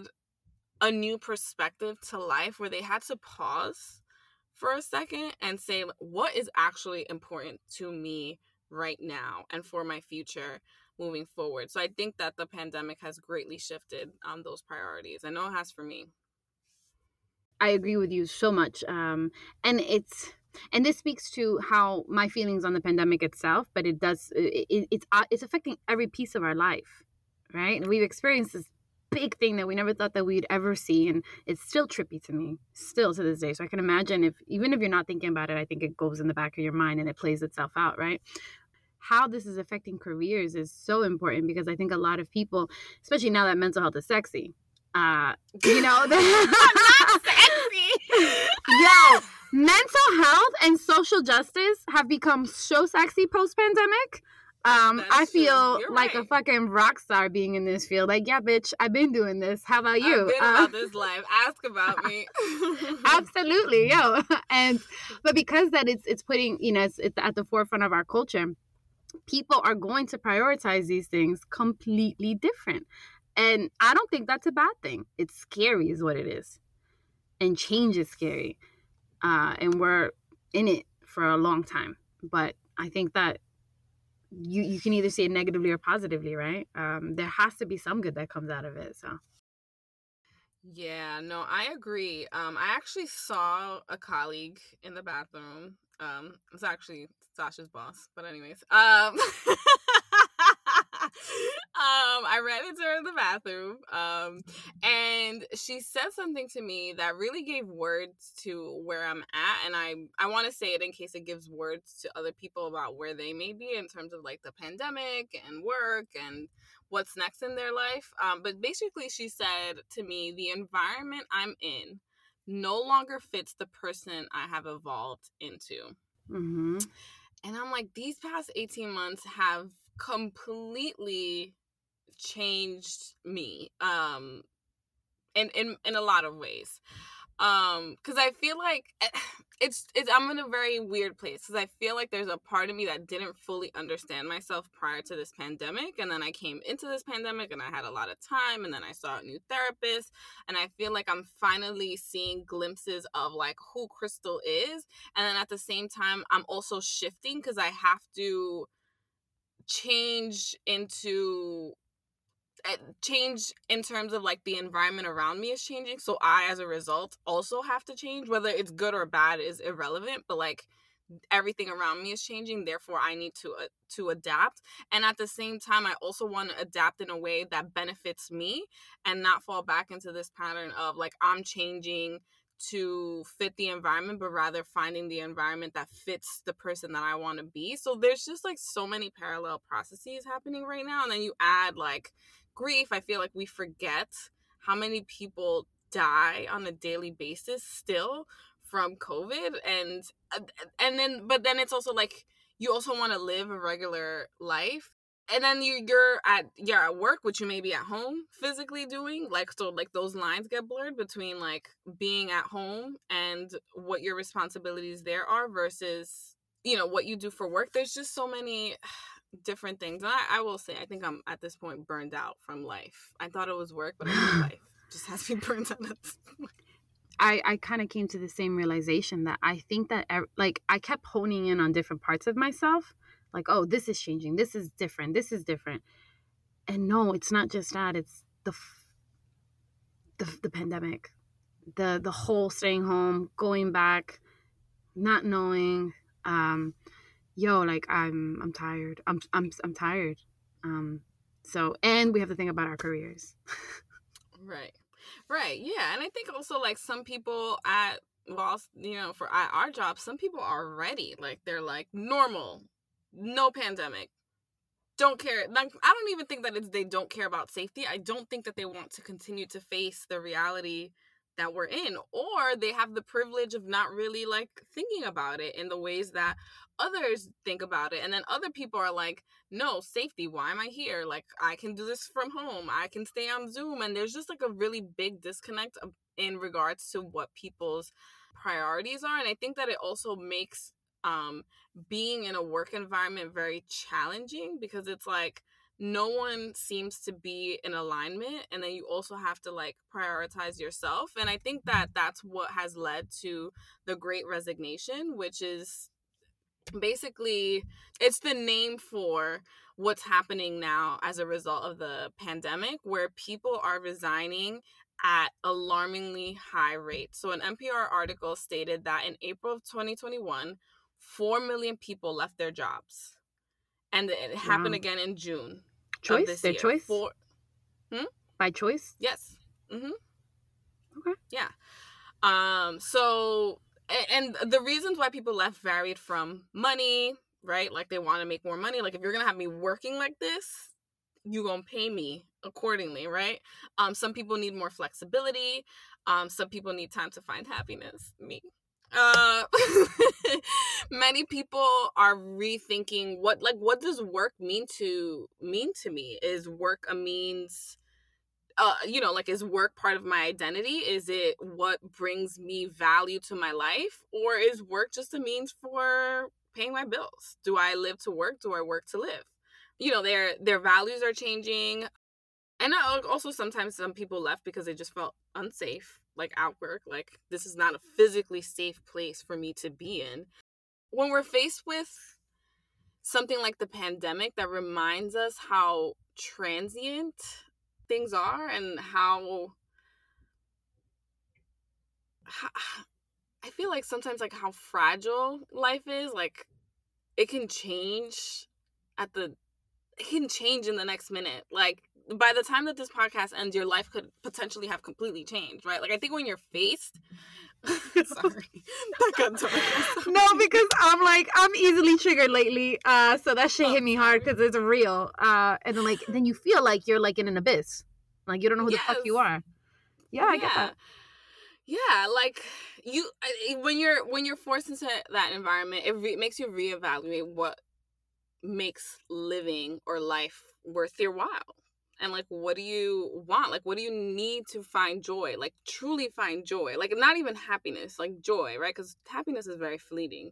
a new perspective to life where they had to pause for a second and say what is actually important to me right now and for my future moving forward. So I think that the pandemic has greatly shifted um, those priorities. I know it has for me. I agree with you so much. Um, and it's and this speaks to how my feelings on the pandemic itself, but it does it, it's uh, it's affecting every piece of our life, right? And we've experienced this big thing that we never thought that we'd ever see and it's still trippy to me still to this day so i can imagine if even if you're not thinking about it i think it goes in the back of your mind and it plays itself out right how this is affecting careers is so important because I think a lot of people, especially now that mental health is sexy, uh, you know, [laughs] sexy. [laughs] Yo, mental health and social justice have become so sexy post pandemic. Um, That's I feel like a fucking rock star being in this field. Like, yeah, bitch, I've been doing this. How about you? I've been Uh, about this life. Ask about me. [laughs] absolutely yo and but because that it's it's putting you know it's, it's at the forefront of our culture people are going to prioritize these things completely different and i don't think that's a bad thing. It's scary is what it is. And change is scary. Uh and we're in it for a long time. But i think that you you can either see it negatively or positively right? Um there has to be some good that comes out of it so. Yeah, no, I agree. Um, I actually saw a colleague in the bathroom. Um, it's actually Sasha's boss, but anyways, um, [laughs] I ran into her in the bathroom, um, and she said something to me that really gave words to where I'm at, and I I want to say it in case it gives words to other people about where they may be in terms of like the pandemic and work and what's next in their life. Um, but basically, she said to me, the environment I'm in no longer fits the person I have evolved into. mm-hmm. And I'm like, these past 18 months have completely changed me um in in, in a lot of ways. Um because i feel like [sighs] it's it's i'm in a very weird place because i feel like there's a part of me that didn't fully understand myself prior to this pandemic and then i came into this pandemic and i had a lot of time and then i saw a new therapist and i feel like i'm finally seeing glimpses of like who crystal is and then at the same time i'm also shifting because i have to change into change in terms of like the environment around me is changing so i as a result also have to change whether it's good or bad is irrelevant but like everything around me is changing therefore i need to uh, to adapt and at the same time i also want to adapt in a way that benefits me and not fall back into this pattern of like i'm changing to fit the environment but rather finding the environment that fits the person that i want to be. So there's just like so many parallel processes happening right now and then you add like grief i feel like we forget how many people die on a daily basis still from covid and uh, and then but then it's also like you also want to live a regular life and then you you're at you're at work which you may be at home physically doing like so like those lines get blurred between like being at home and what your responsibilities there are versus you know what you do for work. There's just so many different things and I, I will say i think i'm at this point burned out from life i thought it was work but i think [laughs] life just has me [laughs] burned out at this [laughs] point. I, I kind of came to the same realization that I think that like I kept honing in on different parts of myself, like oh this is changing, this is different, this is different, and no, it's not just that. It's the f- the the pandemic, the the whole staying home, going back, not knowing, um, yo, like I'm I'm tired. I'm I'm I'm tired. Um, so and we have to think about our careers. Right. Right. Yeah. And I think also like some people at well, you know, for our job, some people are ready. Like they're like normal, no pandemic. Don't care. Like I don't even think that it's they don't care about safety. I don't think that they want to continue to face the reality that we're in or they have the privilege of not really like thinking about it in the ways that others think about it and then other people are like no safety why am i here? Like i can do this from home i can stay on zoom and there's just like a really big disconnect in regards to what people's priorities are and i think that it also makes um being in a work environment very challenging because it's like no one seems to be in alignment and then you also have to like prioritize yourself and i think that that's what has led to the great resignation which is basically it's the name for what's happening now as a result of the pandemic where people are resigning at alarmingly high rates so an npr article stated that in april of 2021 4 million people left their jobs and it happened Wow. again in june Choice, their year. choice Four, by choice. yes. Mm-hmm. Okay. Yeah. Um. So, and the reasons why people left varied from money, right? Like they want to make more money. Like if you're gonna have me working like this, you gonna pay me accordingly, right? Um. Some people need more flexibility. Um. Some people need time to find happiness. Me. Uh [laughs] many people are rethinking what like what does work mean to mean to me? Is work a means uh you know like is work part of my identity? Is it what brings me value to my life? Or is work just a means for paying my bills? Do i live to work? Do i work to live? You know their their values are changing. And also sometimes some people left because they just felt unsafe like at work like this is not a physically safe place for me to be in. When we're faced with something like the pandemic that reminds us how transient things are and how, how I feel like sometimes like how fragile life is like it can change at the it can change in the next minute. Like by the time that this podcast ends, your life could potentially have completely changed, right? Like I think when you're faced [laughs] Sorry. [laughs] no, because I'm like I'm easily triggered lately. Uh so that shit oh, hit me hard because it's real. Uh and then like then you feel like you're like in an abyss. Like you don't know who yes. the fuck you are. Yeah, I get that. Yeah, like you when you're when you're forced into that environment, it re- makes you reevaluate what makes living or life worth your while and like what do you want? Like what do you need to find joy? Like truly find joy like not even happiness like joy right? Because happiness is very fleeting.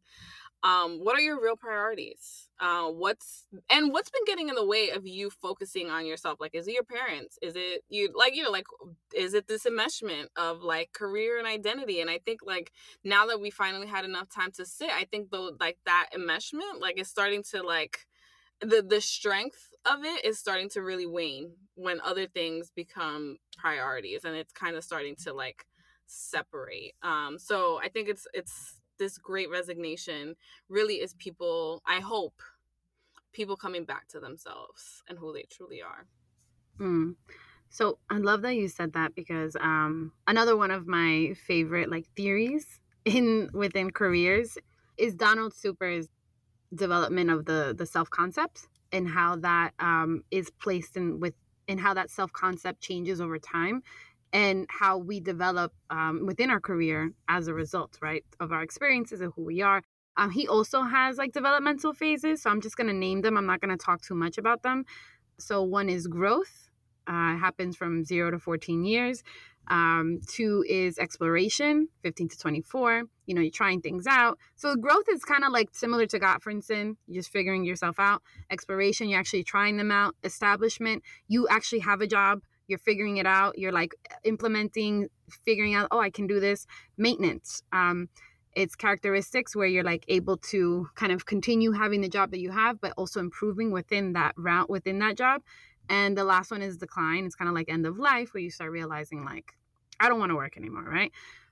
Um what are your real priorities? Uh what's and what's been getting in the way of you focusing on yourself? Like is it your parents? Is it you like you know like is it this enmeshment of like career and identity? And i think like now that we finally had enough time to sit i think though like that enmeshment like is starting to like the the strength of it is starting to really wane when other things become priorities and it's kind of starting to like separate um so i think it's it's this great resignation really is people i hope people coming back to themselves and who they truly are mm. so i love that you said that because um another one of my favorite like theories [laughs] in within careers is donald super's development of the the self concept and how that um, is placed in with and how that self concept changes over time and how we develop um, within our career as a result right of our experiences and who we are. Um, he also has like developmental phases so i'm just going to name them. I'm not going to talk too much about them. So one is growth uh, happens from 0 to 14 years um, two is exploration, 15 to 24. You know, you're trying things out. So growth is kind of like similar to Gottfredson. You're just figuring yourself out. Exploration, you're actually trying them out. Establishment, you actually have a job. You're figuring it out. You're like implementing, figuring out, oh, I can do this. Maintenance. Um, it's characteristics where you're like able to kind of continue having the job that you have, but also improving within that route, within that job. And the last one is decline. It's kind of like end of life where you start realizing, like, I don't want to work anymore, right?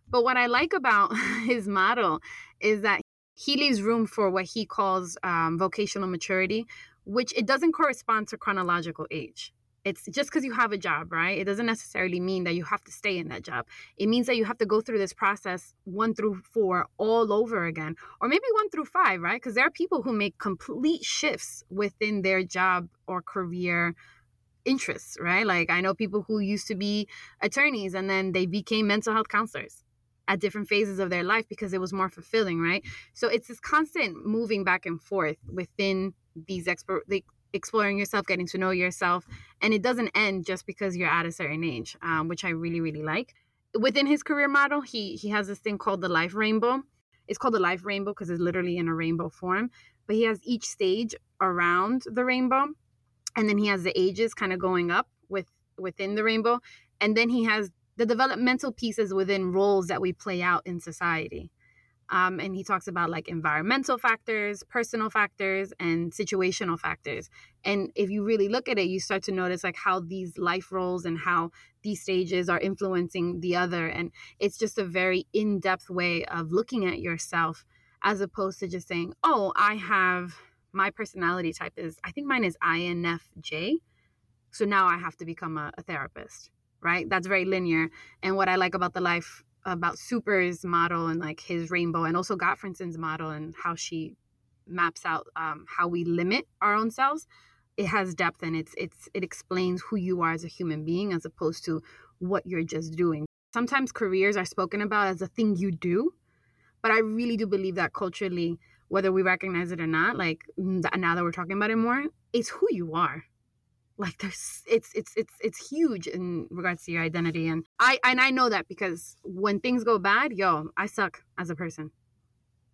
But what I like about [laughs] his model is that he leaves room for what he calls um, vocational maturity, which it doesn't correspond to chronological age. It's just because you have a job, right? It doesn't necessarily mean that you have to stay in that job. It means that you have to go through this process one through four all over again, or maybe one through five, right? Because there are people who make complete shifts within their job or career interests, right? Like I know people who used to be attorneys and then they became mental health counselors at different phases of their life because it was more fulfilling, right? So it's this constant moving back and forth within these expert like exploring yourself, getting to know yourself, and it doesn't end just because you're at a certain age, um, which I really really like. Within his career model, he he has this thing called the life rainbow. It's called the life rainbow because it's literally in a rainbow form, but he has each stage around the rainbow and then he has the ages kind of going up with within the rainbow. And then he has the developmental pieces within roles that we play out in society. Um, and he talks about like environmental factors personal factors and situational factors. And if you really look at it you start to notice like how these life roles and how these stages are influencing the other. And it's just a very in-depth way of looking at yourself as opposed to just saying oh i have my personality type is I think mine is INFJ. So now I have to become a, a therapist, right? That's very linear. And what I like about the life about Super's model and like his rainbow and also Gottfredson's model and how she maps out um, how we limit our own selves it has depth and it's it's it explains who you are as a human being as opposed to what you're just doing sometimes careers are spoken about as a thing you do but I really do believe that culturally, whether we recognize it or not, like now that we're talking about it more, it's who you are. Like there's it's it's it's it's huge in regards to your identity. And I and I know that because when things go bad, yo, I suck as a person.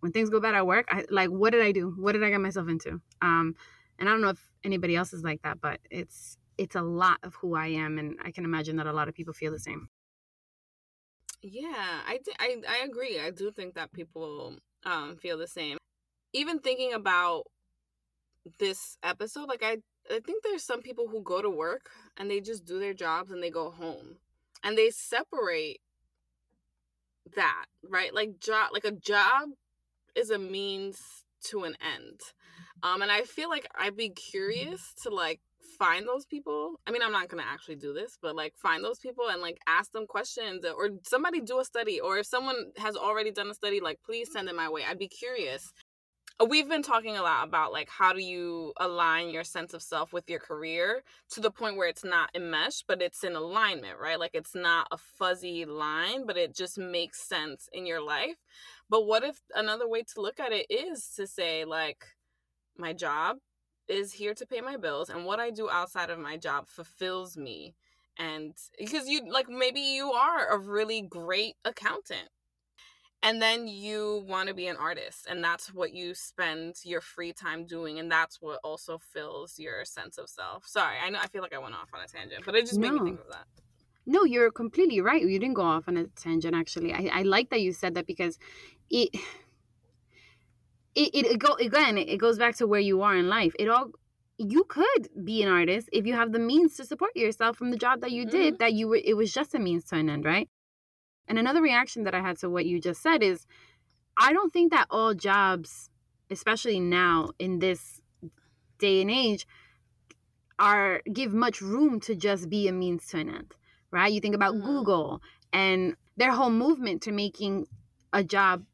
When things go bad at work, I like what did I do? What did I get myself into? Um and I don't know if anybody else is like that, but it's it's a lot of who I am and I can imagine that a lot of people feel the same. Yeah, I, I, I agree. I do think that people um, feel the same. Even thinking about this episode, like I, I think there's some people who go to work and they just do their jobs and they go home, and they separate that right. Like job, like a job is a means to an end. Um, and I feel like I'd be curious to like find those people. I mean, I'm not gonna actually do this, but like find those people and like ask them questions or somebody do a study. Or if someone has already done a study, like please send it my way. I'd be curious. Uh, we've been talking a lot about like how do you align your sense of self with your career to the point where it's not enmeshed, but it's in alignment, right? Like it's not a fuzzy line, but it just makes sense in your life. But what if another way to look at it is to say like my job is here to pay my bills and what I do outside of my job fulfills me. And because you like maybe you are a really great accountant and then you want to be an artist and that's what you spend your free time doing and that's what also fills your sense of self. Sorry i know i feel like i went off on a tangent but it just no. made me think of that. No you're completely right you didn't go off on a tangent actually. I, I like that you said that because it it, it, it go again it goes back to where you are in life. It all you could be an artist if you have the means to support yourself from the job that you did mm-hmm. that you were it was just a means to an end right and another reaction that i had to what you just said is i don't think that all jobs especially now in this day and age are give much room to just be a means to an end right you think about mm-hmm. google and their whole movement to making a job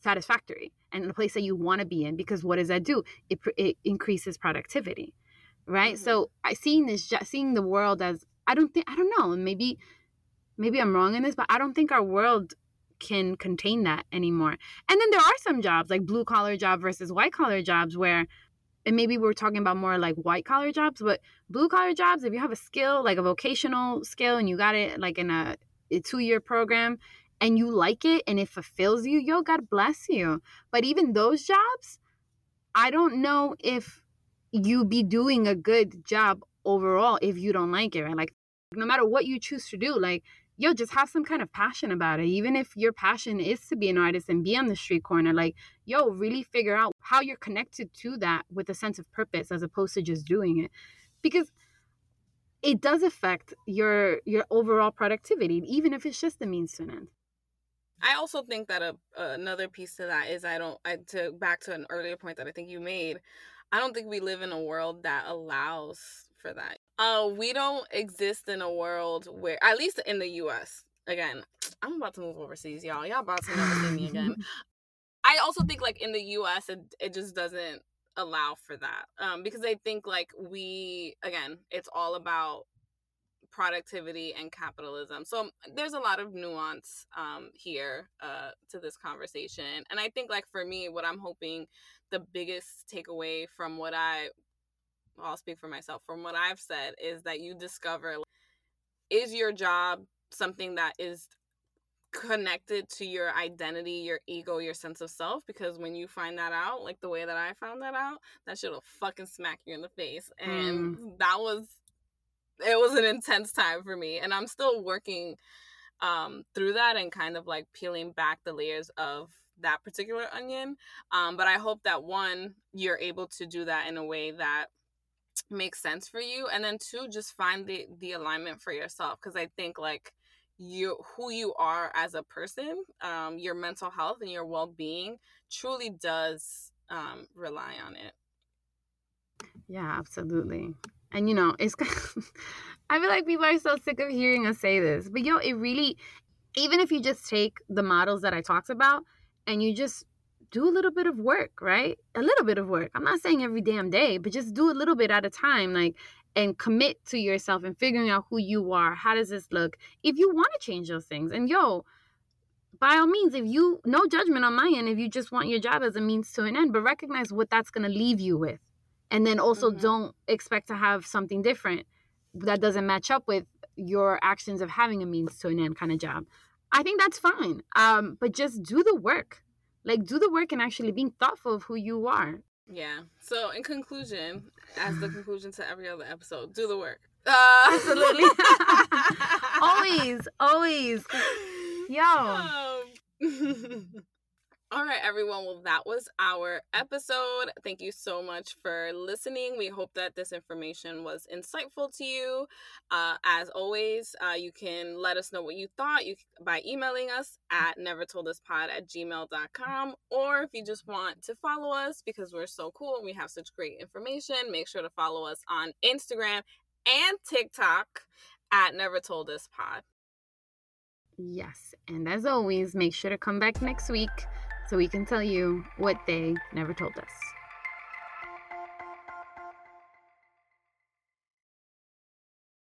satisfactory and a place that you want to be in because what does that do it, it increases productivity right mm-hmm. so i seeing this seeing the world as i don't think i don't know maybe maybe i'm wrong in this but i don't think our world can contain that anymore and then there are some jobs like blue collar job versus white collar jobs where and maybe we're talking about more like white collar jobs but blue collar jobs if you have a skill like a vocational skill and you got it like in a, a two year program and you like it and it fulfills you, yo, God bless you. But even those jobs, I don't know if you be doing a good job overall if you don't like it, right? Like no matter what you choose to do, like yo, just have some kind of passion about it. Even if your passion is to be an artist and be on the street corner, like, yo, really figure out how you're connected to that with a sense of purpose as opposed to just doing it. Because it does affect your your overall productivity, even if it's just the means to an end. I also think that a, another piece to that is I don't I to back to an earlier point that I think you made. I don't think we live in a world that allows for that. Uh, we don't exist in a world where, at least in the U.S. Again, [tsk] I'm about to move overseas, y'all. Y'all about to never see me again. [laughs] I also think like in the U.S. it it just doesn't allow for that um, because I think like we again it's all about productivity and capitalism. So there's a lot of nuance um, here uh, to this conversation. And I think, like, for me, what I'm hoping the biggest takeaway from what I, I'll speak for myself, from what I've said is that you discover is your job something that is connected to your identity, your ego, your sense of self. Because when you find that out, like the way that I found that out, that shit'll fucking smack you in the face. And mm. that was it was an intense time for me and i'm still working um, through that and kind of like peeling back the layers of that particular onion um, but i hope that one you're able to do that in a way that makes sense for you and then two just find the the alignment for yourself because i think like you who you are as a person um, your mental health and your well-being truly does um, rely on it yeah absolutely and you know, it's [laughs] I feel like people are so sick of hearing us say this. But yo, it really even if you just take the models that I talked about and you just do a little bit of work, right? A little bit of work. I'm not saying every damn day, but just do a little bit at a time like and commit to yourself and figuring out who you are. How does this look? If you want to change those things. And yo, by all means, if you, no judgment on my end, if you just want your job as a means to an end, but recognize what that's going to leave you with. And then also mm-hmm. don't expect to have something different that doesn't match up with your actions of having a means to an end kind of job. I think that's fine. Um, but just do the work. Like do the work and actually being thoughtful of who you are. Yeah. So in conclusion, as the [sighs] conclusion to every other episode, do the work. [laughs] Uh, Absolutely. [laughs] always, always. [laughs] Yo. Um, all right, everyone. Well, that was our episode. Thank you so much for listening. We hope that this information was insightful to you. Uh, as always, uh, you can let us know what you thought you by emailing us at nevertolduspod at gmail.com. Or if you just want to follow us because we're so cool and we have such great information, make sure to follow us on Instagram and TikTok at Never Told Us Pod. Yes, and as always, make sure to come back next week so we can tell you what they never told us.